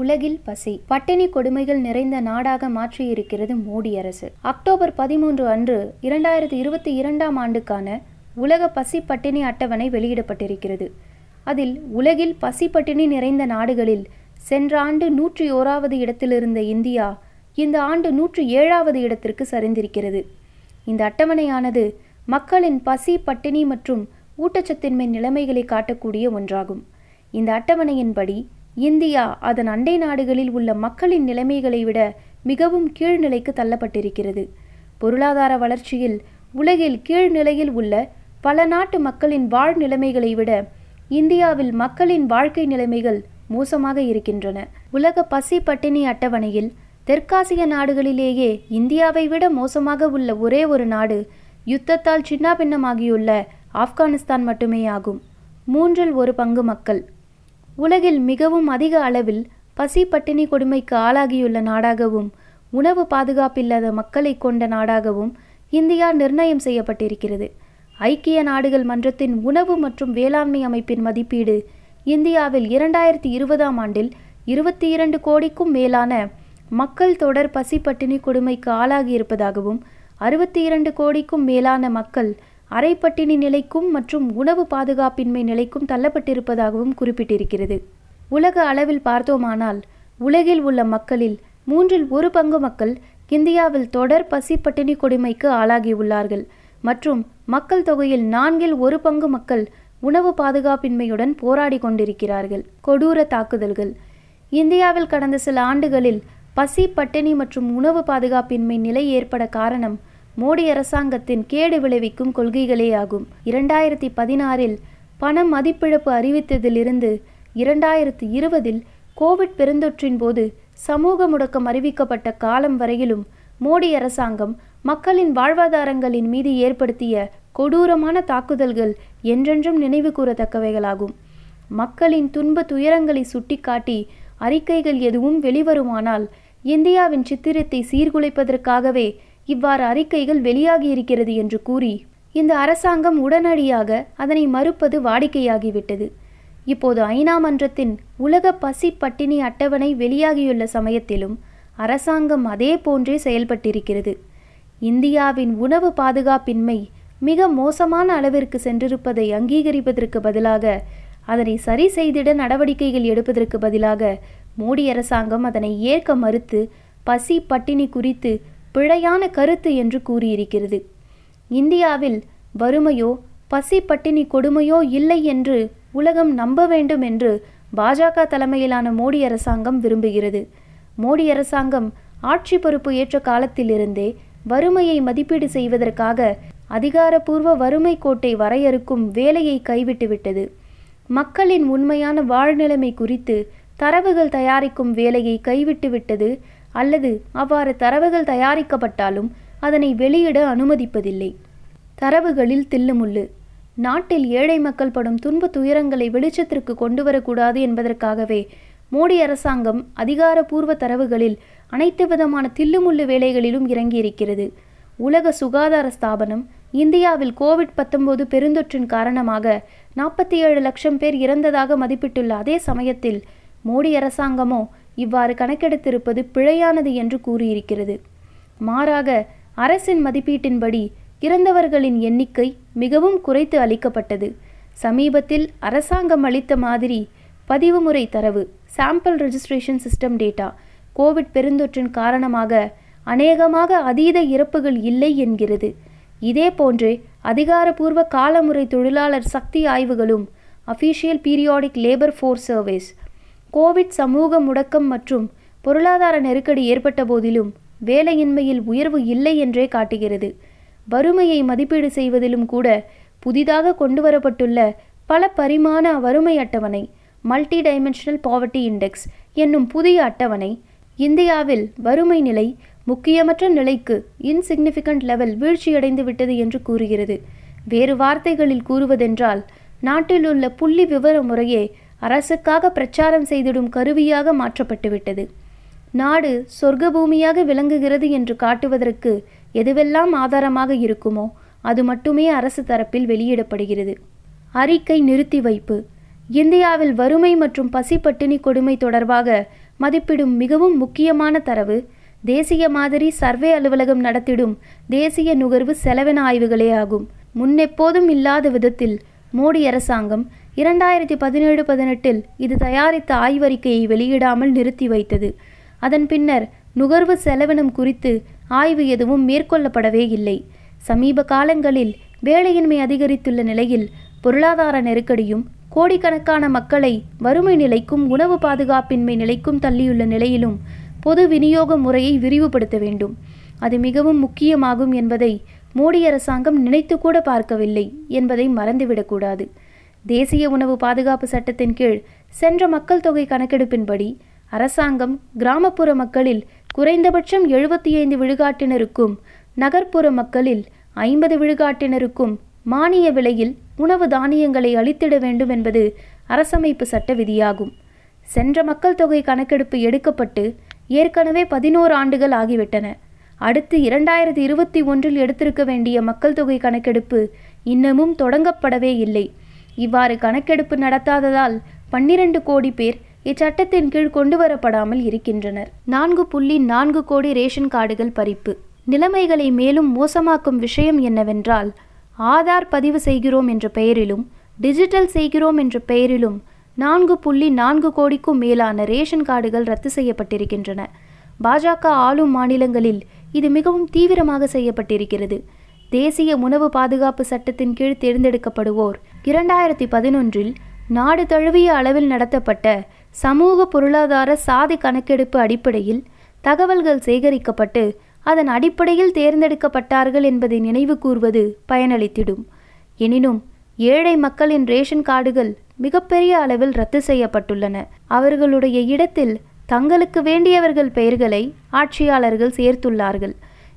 உலகில் பசி. பட்டினி கொடுமைகள் நிறைந்த நாடாக மாற்றியிருக்கிறது மோடி அரசு. அக்டோபர் பதிமூன்று அன்று இரண்டாயிரத்தி இருபத்தி இரண்டாம் ஆண்டுக்கான உலக பசி பட்டினி அட்டவணை வெளியிடப்பட்டிருக்கிறது. அதில் உலகில் பசி பட்டினி நிறைந்த நாடுகளில் சென்ற ஆண்டு நூற்றி ஓராவது இடத்திலிருந்த இந்தியா இந்த ஆண்டு நூற்றி ஏழாவது இடத்திற்கு சரிந்திருக்கிறது. இந்த அட்டவணையானது மக்களின் பசி பட்டினி மற்றும் ஊட்டச்சத்தின்மை நிலைமைகளை காட்டக்கூடிய ஒன்றாகும். இந்த அட்டவணையின்படி இந்தியா அதன் அண்டை நாடுகளில் உள்ள மக்களின் நிலைமைகளை விட மிகவும் கீழ்நிலைக்கு தள்ளப்பட்டிருக்கிறது. பொருளாதார வளர்ச்சியில் உலகில் கீழ்நிலையில் உள்ள பல நாட்டு மக்களின் வாழ் நிலைமைகளை விட இந்தியாவில் மக்களின் வாழ்க்கை நிலைமைகள் மோசமாக இருக்கின்றன. உலக பசி பட்டினி அட்டவணையில் தெற்காசிய நாடுகளிலேயே இந்தியாவை விட மோசமாக உள்ள ஒரே ஒரு நாடு யுத்தத்தால் சின்னாபின்னமாகியுள்ள ஆப்கானிஸ்தான் மட்டுமே ஆகும் மூன்றில் ஒரு பங்கு மக்கள். உலகில் மிகவும் அதிக அளவில் பசி பட்டினி கொடுமைக்கு ஆளாகியுள்ள நாடாகவும் உணவு பாதுகாப்பில்லாத மக்களை கொண்ட நாடாகவும் இந்தியா நிர்ணயம் செய்யப்பட்டிருக்கிறது. ஐக்கிய நாடுகள் மன்றத்தின் உணவு மற்றும் வேளாண்மை அமைப்பின் மதிப்பீடு இந்தியாவில் இரண்டாயிரத்தி இருபதாம் ஆண்டில் இருபத்தி இரண்டு கோடிக்கும் மேலான மக்கள் தொடர் பசி பட்டினி கொடுமைக்கு ஆளாகி இருப்பதாகவும் அறுபத்தி இரண்டு கோடிக்கும் மேலான மக்கள் அரைப்பட்டினி நிலைக்கும் மற்றும் உணவு பாதுகாப்பின்மை நிலைக்கும் தள்ளப்பட்டிருப்பதாகவும் குறிப்பிட்டிருக்கிறது. உலக அளவில் பார்த்தோமானால் உலகில் உள்ள மக்களில் மூன்றில் ஒரு பங்கு மக்கள் இந்தியாவில் தொடர் பசி பட்டினி கொடுமைக்கு ஆளாகியுள்ளார்கள். மற்றும் மக்கள் தொகையில் நான்கில் ஒரு பங்கு மக்கள் உணவு பாதுகாப்பின்மையுடன் போராடி கொண்டிருக்கிறார்கள். கொடூர தாக்குதல்கள். இந்தியாவில் கடந்த சில ஆண்டுகளில் பசி பட்டினி மற்றும் உணவு பாதுகாப்பின்மை நிலை ஏற்பட காரணம் மோடி அரசாங்கத்தின் கேடு விளைவிக்கும் கொள்கைகளே ஆகும் இரண்டாயிரத்தி பதினாறில் பண மதிப்பிழப்பு அறிவித்ததிலிருந்து இரண்டாயிரத்தி இருபதில் கோவிட் பெருந்தொற்றின் போது சமூக முடக்கம் அறிவிக்கப்பட்ட காலம் வரையிலும் மோடி அரசாங்கம் மக்களின் வாழ்வாதாரங்களின் மீது ஏற்படுத்திய கொடூரமான தாக்குதல்கள் என்றென்றும் நினைவு கூறத்தக்கவைகளாகும். மக்களின் துன்ப துயரங்களை சுட்டிக்காட்டி அறிக்கைகள் எதுவும் வெளிவருமானால் இந்தியாவின் சித்திரத்தை சீர்குலைப்பதற்காகவே இவ்வாறு அறிக்கைகள் வெளியாகியிருக்கிறது என்று கூறி இந்த அரசாங்கம் உடனடியாக அதனை மறுப்பது வாடிக்கையாகிவிட்டது. இப்போது ஐநா மன்றத்தின் உலக பசி பட்டினி அட்டவணை வெளியாகியுள்ள சமயத்திலும் அரசாங்கம் அதே போன்றே செயல்பட்டிருக்கிறது. இந்தியாவின் உணவு பாதுகாப்பின்மை மிக மோசமான அளவிற்கு சென்றிருப்பதை அங்கீகரிப்பதற்கு பதிலாக அதனை சரி செய்திட நடவடிக்கைகள் எடுப்பதற்கு பதிலாக மோடி அரசாங்கம் அதனை ஏற்க மறுத்து பசி பட்டினி குறித்து பிழையான கருத்து என்று கூறியிருக்கிறது. இந்தியாவில் வறுமையோ பசி பட்டினி கொடுமையோ இல்லை என்று உலகம் நம்ப வேண்டும் என்று பாஜக தலைமையிலான மோடி அரசாங்கம் விரும்புகிறது. மோடி அரசாங்கம் ஆட்சி பொறுப்பு ஏற்ற காலத்திலிருந்தே வறுமையை மதிப்பீடு செய்வதற்காக அதிகாரப்பூர்வ வறுமை கோட்டை வரையறுக்கும் வேலையை கைவிட்டுவிட்டது மக்களின் உண்மையான வாழ்நிலைமை குறித்து தரவுகள் தயாரிக்கும் வேலையை கைவிட்டுவிட்டது அல்லது அவ்வாறு தரவுகள் தயாரிக்கப்பட்டாலும் அதனை வெளியிட அனுமதிப்பதில்லை. தரவுகளில் தில்லுமுள்ளு. நாட்டில் ஏழை மக்கள் படும் துன்ப துயரங்களை வெளிச்சத்திற்கு கொண்டு வரக்கூடாது என்பதற்காகவே மோடி அரசாங்கம் அதிகாரப்பூர்வ தரவுகளில் அனைத்து விதமான தில்லுமுள்ளு வேலைகளிலும் இறங்கியிருக்கிறது. உலக சுகாதார ஸ்தாபனம் இந்தியாவில் கோவிட் பத்தொன்பது பெருந்தொற்றின் காரணமாக நாற்பத்தி ஏழு லட்சம் பேர் இறந்ததாக மதிப்பிட்டுள்ள அதே சமயத்தில் மோடி அரசாங்கமோ இவ்வாறு கணக்கெடுத்திருப்பது பிழையானது என்று கூறியிருக்கிறது. மாறாக அரசின் மதிப்பீட்டின்படி இறந்தவர்களின் எண்ணிக்கை மிகவும் குறைத்து அளிக்கப்பட்டது. சமீபத்தில் அரசாங்கம் அளித்த மாதிரி பதிவு முறை தரவு sample registration system data COVID பெருந்தொற்றின் காரணமாக அநேகமாக அதீத இறப்புகள் இல்லை என்கிறது. இதே போன்றே அதிகாரப்பூர்வ காலமுறை தொழிலாளர் சக்தி ஆய்வுகளும் official periodic labour force surveys COVID சமூக முடக்கம் மற்றும் பொருளாதார நெருக்கடி ஏற்பட்ட போதிலும் வேலையின்மையில் உயர்வு இல்லை என்றே காட்டுகிறது. வறுமையை மதிப்பீடு செய்வதிலும் கூட புதிதாக கொண்டுவரப்பட்டுள்ள பல பரிமாண வறுமை அட்டவணை மல்டி டைமென்ஷனல் பாவர்ட்டி இண்டெக்ஸ் என்னும் புதிய அட்டவணை இந்தியாவில் வறுமை நிலை முக்கியமற்ற நிலைக்கு இன்சிக்னிஃபிகண்ட் லெவல் வீழ்ச்சியடைந்து விட்டது என்று கூறுகிறது. வேறு வார்த்தைகளில் கூறுவதென்றால் நாட்டில் உள்ள புள்ளி விவர முறையே அரசுக்காக பிரச்சாரம் செய்திடும் கருவியாக மாற்றப்பட்டுவிட்டது. நாடு சொர்க்க பூமியாக விளங்குகிறது என்று காட்டுவதற்கு எதுவெல்லாம் ஆதாரமாக இருக்குமோ அது மட்டுமே அரசு தரப்பில் வெளியிடப்படுகிறது. அறிக்கை நிறுத்தி வைப்பு. இந்தியாவில் வறுமை மற்றும் பசி பட்டினி கொடுமை தொடர்பாக மதிப்பிடும் மிகவும் முக்கியமான தரவு தேசிய மாதிரி சர்வே அலுவலகம் நடத்திடும் தேசிய நுகர்வு செலவின ஆய்வுகளே ஆகும். முன்னெப்போதும் இல்லாத விதத்தில் மோடி அரசாங்கம் இரண்டாயிரத்தி பதினேழு பதினெட்டில் இது தயாரித்த ஆய்வறிக்கையை வெளியிடாமல் நிறுத்தி வைத்தது. அதன் பின்னர் நுகர்வு செலவினம் குறித்து ஆய்வு எதுவும் மேற்கொள்ளப்படவே இல்லை. சமீப காலங்களில் வேலையின்மை அதிகரித்துள்ள நிலையில் பொருளாதார நெருக்கடியும் கோடிக்கணக்கான மக்களை வறுமை நிலைக்கும் உணவு பாதுகாப்பின்மை நிலைக்கும் தள்ளியுள்ள நிலையிலும் பொது விநியோக முறையை விரிவுபடுத்த வேண்டும். அது மிகவும் முக்கியமாகும் என்பதை மோடி அரசாங்கம் நினைத்து கூட பார்க்கவில்லை என்பதை மறந்துவிடக்கூடாது. தேசிய உணவு பாதுகாப்பு சட்டத்தின் கீழ் சென்ற மக்கள் தொகை கணக்கெடுப்பின்படி அரசாங்கம் கிராமப்புற மக்களில் குறைந்தபட்சம் எழுபத்தி ஐந்து விழுக்காட்டினருக்கும் நகர்ப்புற மக்களில் ஐம்பது விழுக்காட்டினருக்கும் மானிய விலையில் உணவு தானியங்களை அளித்திட வேண்டும் என்பது அரசமைப்பு சட்ட விதியாகும். சென்ற மக்கள் தொகை கணக்கெடுப்பு எடுக்கப்பட்டு ஏற்கனவே பதினோரு ஆண்டுகள் ஆகிவிட்டன. அடுத்து இரண்டாயிரத்தி இருபத்தி ஒன்றில் எடுத்திருக்க வேண்டிய மக்கள் தொகை கணக்கெடுப்பு இன்னமும் தொடங்கப்படவே இல்லை. இவ்வாறு கணக்கெடுப்பு நடத்தாததால் பன்னிரண்டு கோடி பேர் இச்சட்டத்தின் கீழ் கொண்டு வரப்படாமல் இருக்கின்றனர். நான்கு புள்ளி நான்கு கோடி ரேஷன் கார்டுகள் பறிப்பு. நிலைமைகளை மேலும் மோசமாக்கும் விஷயம் என்னவென்றால் ஆதார் பதிவு செய்கிறோம் என்ற பெயரிலும் டிஜிட்டல் செய்கிறோம் என்ற பெயரிலும் நான்கு புள்ளி நான்கு கோடிக்கும் மேலான ரேஷன் கார்டுகள் ரத்து செய்யப்பட்டிருக்கின்றன. பாஜக ஆளும் மாநிலங்களில் இது மிகவும் தீவிரமாக செய்யப்பட்டிருக்கிறது. தேசிய உணவு பாதுகாப்பு சட்டத்தின் கீழ் தேர்ந்தெடுக்கப்படுவோர். இரண்டாயிரத்தி பதினொன்றில் நாடு தழுவிய அளவில் நடத்தப்பட்ட சமூக பொருளாதார சாதி கணக்கெடுப்பு அடிப்படையில் தகவல்கள் சேகரிக்கப்பட்டு அதன் அடிப்படையில் தேர்ந்தெடுக்கப்பட்டார்கள் என்பதை நினைவு கூர்வது பயனளித்திடும். எனினும் ஏழை மக்களின் ரேஷன் கார்டுகள் மிகப்பெரிய அளவில் ரத்து செய்யப்பட்டுள்ளன. அவர்களுடைய இடத்தில் தங்களுக்கு வேண்டியவர்கள் பெயர்களை ஆட்சியாளர்கள் சேர்த்துள்ளார்கள்.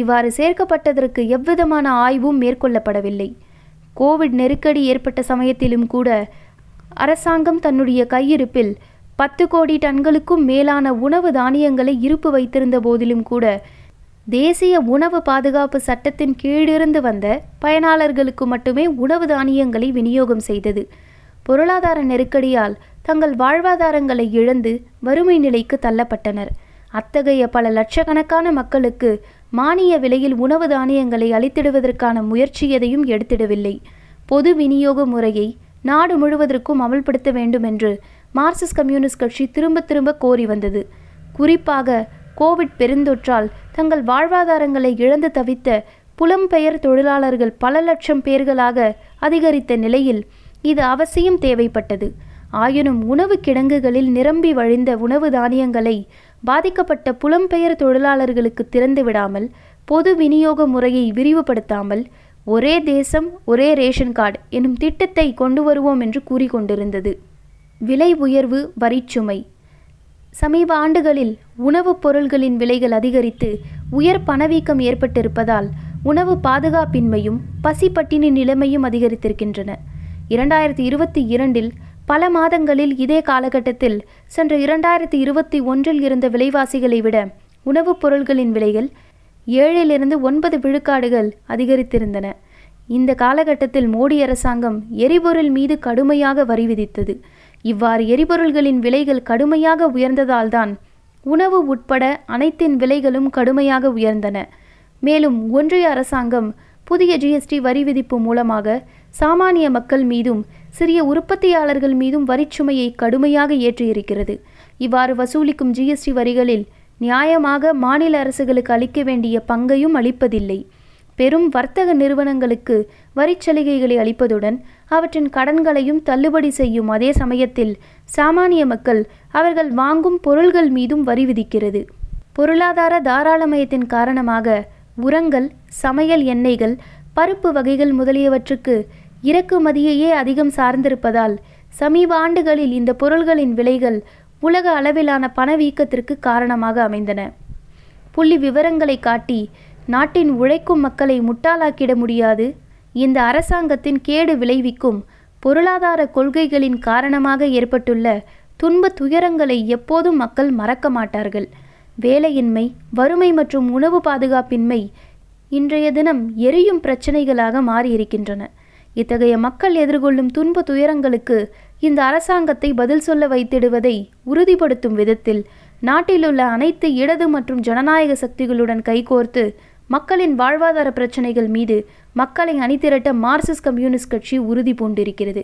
இவ்வாறு சேர்க்கப்பட்டதற்கு எவ்விதமான ஆய்வும் மேற்கொள்ளப்படவில்லை. கோவிட் நெருக்கடி ஏற்பட்ட சமயத்திலும் கூட அரசாங்கம் தன்னுடைய கையிருப்பில் பத்து கோடி டன்களுக்கும் மேலான உணவு தானியங்களை இருப்பு வைத்திருந்த போதிலும் கூட தேசிய உணவு பாதுகாப்பு சட்டத்தின் கீழிருந்து வந்த பயனாளர்களுக்கு மட்டுமே உணவு தானியங்களை விநியோகம் செய்தது. பொருளாதார நெருக்கடியால் தங்கள் வாழ்வாதாரங்களை இழந்து வறுமை நிலைக்கு தள்ளப்பட்டனர். அத்தகைய பல லட்சக்கணக்கான மக்களுக்கு மானிய விலையில் உணவு தானியங்களை அளித்திடுவதற்கான முயற்சி எதையும் எடுத்திடவில்லை. பொது விநியோக முறையை நாடு முழுவதற்கும் அமல்படுத்த வேண்டும் என்று மார்க்சிஸ்ட் கம்யூனிஸ்ட் கட்சி திரும்ப திரும்ப கோரி வந்தது. குறிப்பாக கோவிட் பெருந்தொற்றால் தங்கள் வாழ்வாதாரங்களை இழந்து தவித்த புலம்பெயர் தொழிலாளர்கள் பல லட்சம் பேர்களாக அதிகரித்த நிலையில் இது அவசியம் தேவைப்பட்டது. ஆயினும் உணவு கிடங்குகளில் நிரம்பி வழிந்த உணவு தானியங்களை பாதிக்கப்பட்ட புலம்பெயர் தொழிலாளர்களுக்கு திறந்து விடாமல் பொது விநியோக முறையை விரிவுபடுத்தாமல் ஒரே தேசம் ஒரே ரேஷன் கார்டு எனும் திட்டத்தை கொண்டு வருவோம் என்று கூறிக்கொண்டிருந்தது. விலை உயர்வு வரிச்சுமை. சமீப ஆண்டுகளில் உணவுப் பொருள்களின் விலைகள் அதிகரித்து உயர் பணவீக்கம் ஏற்பட்டிருப்பதால் உணவு பாதுகாப்பின்மையும் பசி பட்டினி நிலைமையும் அதிகரித்திருக்கின்றன. இரண்டாயிரத்தி இருபத்தி இரண்டில் பல மாதங்களில் இதே காலகட்டத்தில் சென்ற இரண்டாயிரத்தி இருபத்தி ஒன்றில் இருந்த விலைவாசிகளை விட உணவுப் பொருள்களின் விலைகள் ஏழிலிருந்து ஒன்பது விழுக்காடுகள் அதிகரித்திருந்தன. இந்த காலகட்டத்தில் மோடி அரசாங்கம் எரிபொருள் மீது கடுமையாக வரி விதித்தது. இவ்வாறு எரிபொருள்களின் விலைகள் கடுமையாக உயர்ந்ததால்தான் உணவு உட்பட அனைத்தின் விலைகளும் கடுமையாக உயர்ந்தன. மேலும் ஒன்றிய அரசாங்கம் புதிய ஜிஎஸ்டி வரி விதிப்பு மூலமாக சாமானிய மக்கள் மீதும் சிறிய உற்பத்தியாளர்கள் மீதும் வரிச்சுமையை கடுமையாக ஏற்றியிருக்கிறது. இவ்வாறு வசூலிக்கும் ஜிஎஸ்டி வரிகளில் நியாயமாக மாநில அரசுகளுக்கு அளிக்க வேண்டிய பங்கையும் அளிப்பதில்லை. பெரும் வர்த்தக நிறுவனங்களுக்கு வரிச்சலுகைகளை அளிப்பதுடன் அவற்றின் கடன்களையும் தள்ளுபடி செய்யும் அதே சமயத்தில் சாமானிய மக்கள் அவர்கள் வாங்கும் பொருள்கள் மீதும் வரி விதிக்கிறது. பொருளாதார தாராளமயத்தின் காரணமாக உரங்கள் சமையல் எண்ணெய்கள் பருப்பு வகைகள் முதலியவற்றுக்கு இறக்குமதியையே அதிகம் சார்ந்திருப்பதால் சமீப ஆண்டுகளில் இந்த பொருள்களின் விலைகள் உலக அளவிலான பணவீக்கத்திற்கு காரணமாக அமைந்தன. புள்ளி விவரங்களை காட்டி நாட்டின் உழைக்கும் மக்களை முட்டாளாக்கிட முடியாது. இந்த அரசாங்கத்தின் கேடு விளைவிக்கும் பொருளாதார கொள்கைகளின் காரணமாக ஏற்பட்டுள்ள துன்ப துயரங்களை எப்போதும் மக்கள் மறக்க மாட்டார்கள். வேலையின்மை வறுமை மற்றும் உணவு பாதுகாப்பின்மை இன்றைய தினம் எரியும் பிரச்சனைகளாக மாறியிருக்கின்றன. இத்தகைய மக்கள் எதிர்கொள்ளும் துன்ப துயரங்களுக்கு இந்த அரசாங்கத்தை பதில் சொல்ல வைத்திடுவதை உறுதிப்படுத்தும் விதத்தில் நாட்டிலுள்ள அனைத்து இடது மற்றும் ஜனநாயக சக்திகளுடன் கைகோர்த்து மக்களின் வாழ்வாதார பிரச்சனைகள் மீது மக்களை அணிதிரட்ட மார்க்சிஸ்ட் கம்யூனிஸ்ட் கட்சி உறுதி பூண்டிருக்கிறது.